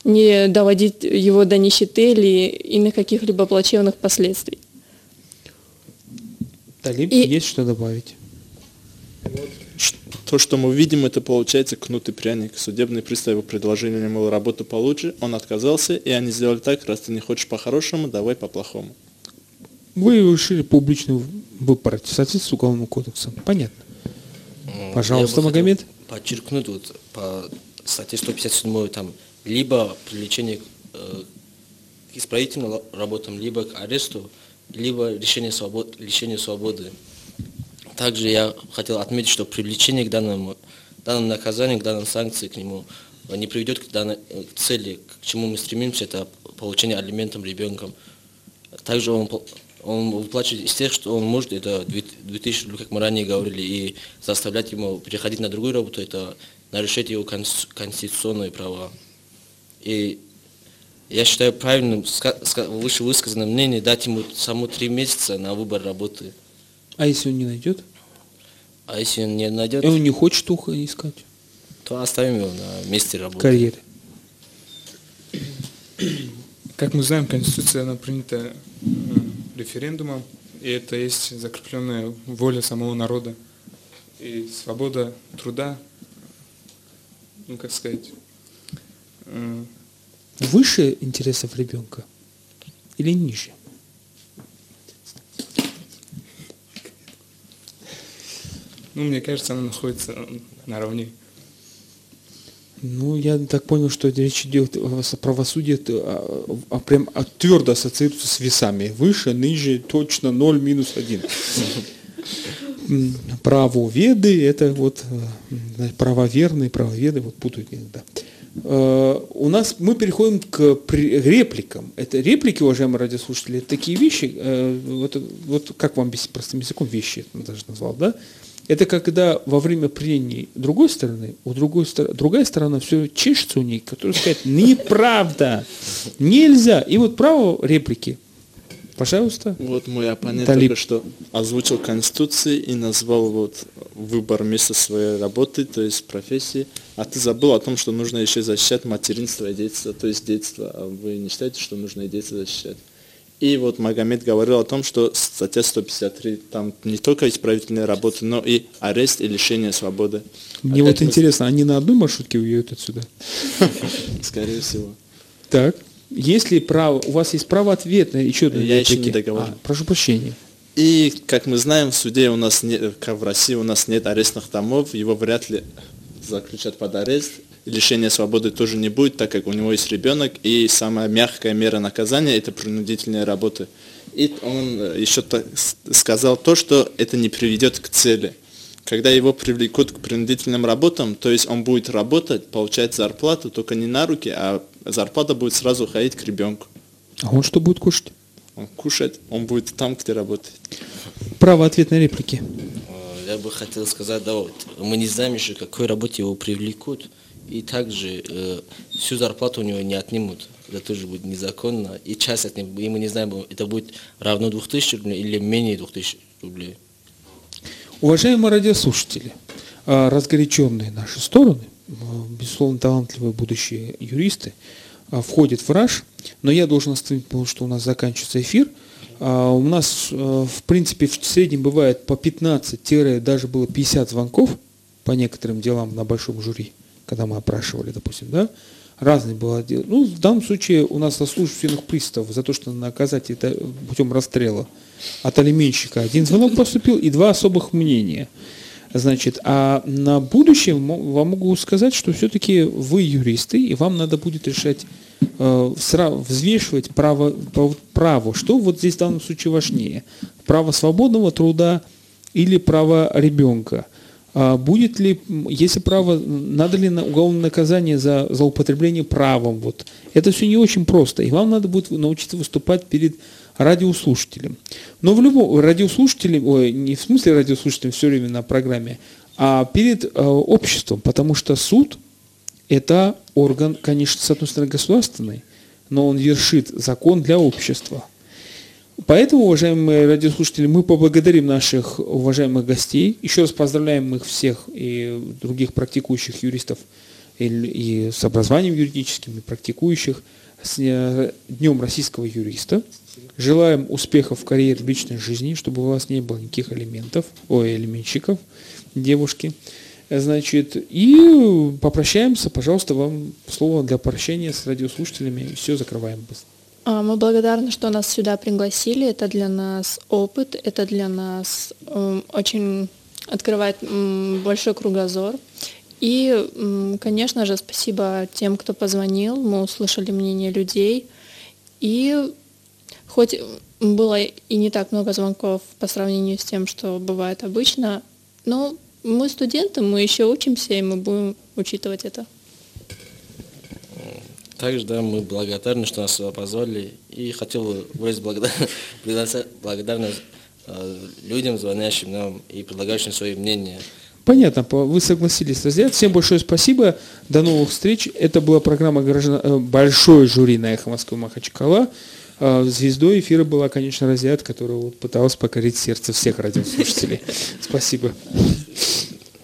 не доводить его до нищеты или иных каких-либо плачевных последствий. Талиб, И- есть что добавить? То, что мы видим, это получается кнут и пряник. Судебный пристав его предложили ему работу получше, он отказался, и они сделали так, раз ты не хочешь по-хорошему, давай по-плохому. Вы решили публично выпороть в соответствии с Уголовным кодексом. Понятно. М, Пожалуйста, Магомед. Подчеркнуть вот по статье 157 там либо привлечение э, к исправительным работам, либо к аресту, либо лишение свободы, лишение свободы. Также я хотел отметить, что привлечение к данному, данному наказанию, к данной санкции к нему э, не приведет к данной э, к цели, к чему мы стремимся, это получение алиментом ребенком. Также он, он выплачивает из тех, что он может, это 2000 рублей, как мы ранее говорили, и заставлять ему переходить на другую работу, это нарушать его конс- конституционные права. И я считаю правильным выше высказанное мнение дать ему саму три месяца на выбор работы. А если он не найдет? А если он не найдет, И он не хочет ухо искать то оставим его на месте работы. карьеры. Как мы знаем, Конституция она принята э, референдумом, и это есть закрепленная воля самого народа. И свобода труда, ну как сказать, э, Выше интересов ребенка или ниже? Ну мне кажется, она находится наравне. Ну, я так понял, что речь идет о правосудии, а, а прям а, твердо ассоциируется с весами. Выше, ниже, точно 0, минус 1. М, Правоведы, это вот э, правоверные, правоведы, вот путают иногда. Э, У нас мы переходим к репликам. Это реплики, уважаемые радиослушатели, это такие вещи, э, вот, вот как вам простым языком вещи я даже назвал, да? Это когда во время прений другой стороны, у другой стороны, другая сторона все чешется у ней, которая сказать, неправда, нельзя. И вот право реплики. Пожалуйста. Вот мой оппонент Талиб. только что озвучил Конституцию и назвал вот выбор места своей работы, то есть профессии. А ты забыл о том, что нужно еще защищать материнство и детство, то есть детство. А вы не считаете, что нужно и детство защищать? И вот Магомед говорил о том, что статья 153, там не только исправительные работы, но и арест и лишение свободы. Мне Опять вот мы- интересно, они на одной маршрутке уедут отсюда? Скорее всего. Так. Если право, у вас есть право ответа, еще одна Я еще не договорил. А, прошу прощения. И, как мы знаем, в суде у нас нет, как в России у нас нет арестных домов, его вряд ли заключат под арест. Лишение свободы тоже не будет, так как у него есть ребенок, и самая мягкая мера наказания – это принудительная работа. И он э, еще так сказал то, что это не приведет к цели. Когда его привлекут к принудительным работам, то есть он будет работать, получать зарплату, только не на руки, а зарплата будет сразу ходить к ребенку. А он что будет кушать? Он кушает, он будет там, где работает. Право ответ на реплики. Э, Я бы хотел сказать, да, вот, мы не знаем еще, к какой работе его привлекут, и также э, всю зарплату у него не отнимут. Это тоже будет незаконно, и часть от него, и мы не знаем, это будет равно 2000 рублей или менее 2000 рублей. Уважаемые радиослушатели, а, разгоряченные наши стороны, безусловно, талантливые будущие юристы, а, входят в раж, но я должен остановить, потому что у нас заканчивается эфир. А, У нас, а, в принципе, в среднем бывает по 15, даже было 50 звонков по некоторым делам на большом жюри, когда мы опрашивали, допустим, да, разные было дело. Ну, в данном случае у нас заслуженных приставов за то, что наказать это путем расстрела от алименщика один звонок поступил и два особых мнения. Значит, а на будущее вам могу сказать, что все-таки вы юристы, и вам надо будет решать, э, взвешивать право, право, что вот здесь в данном случае важнее, право свободного труда или право ребенка. А будет ли, если право, надо ли на уголовное наказание за злоупотребление правом? Вот. Это все не очень просто, и вам надо будет научиться выступать перед радиослушателем. Но в любом радиослушателем, ой, не в смысле радиослушателем все время на программе, а перед э, обществом, потому что суд это орган, конечно, с одной стороны государственный, но он вершит закон для общества. Поэтому, уважаемые радиослушатели, мы поблагодарим наших уважаемых гостей. Еще раз поздравляем их всех и других практикующих юристов и, с образованием юридическим, и практикующих с э, Днем российского юриста. Желаем успехов в карьере в личной жизни, чтобы у вас не было никаких элементов, ой, элементщиков, девушки. Значит, и попрощаемся, пожалуйста, вам слово для прощения с радиослушателями, все закрываем быстро. А, Мы благодарны, что нас сюда пригласили. Это для нас опыт, это для нас м, очень открывает большой кругозор. И, конечно же, спасибо тем, кто позвонил. Мы услышали мнение людей. И хоть было и не так много звонков по сравнению с тем, что бывает обычно, но мы студенты, мы еще учимся, и мы будем учитывать это. Также, да, мы благодарны, что нас сюда позвали, и хотел бы выразить благодар- благодарность э, людям, звонящим нам и предлагающим свои мнения. Понятно, по- вы согласились разделять. Всем большое спасибо. До новых встреч. Это была программа «Граждан- э, «Большой жюри» на «Эхо Москвы» Махачкала. Э, Звездой эфира была, конечно, Разиат, которая вот пыталась покорить сердце всех радиослушателей. Спасибо.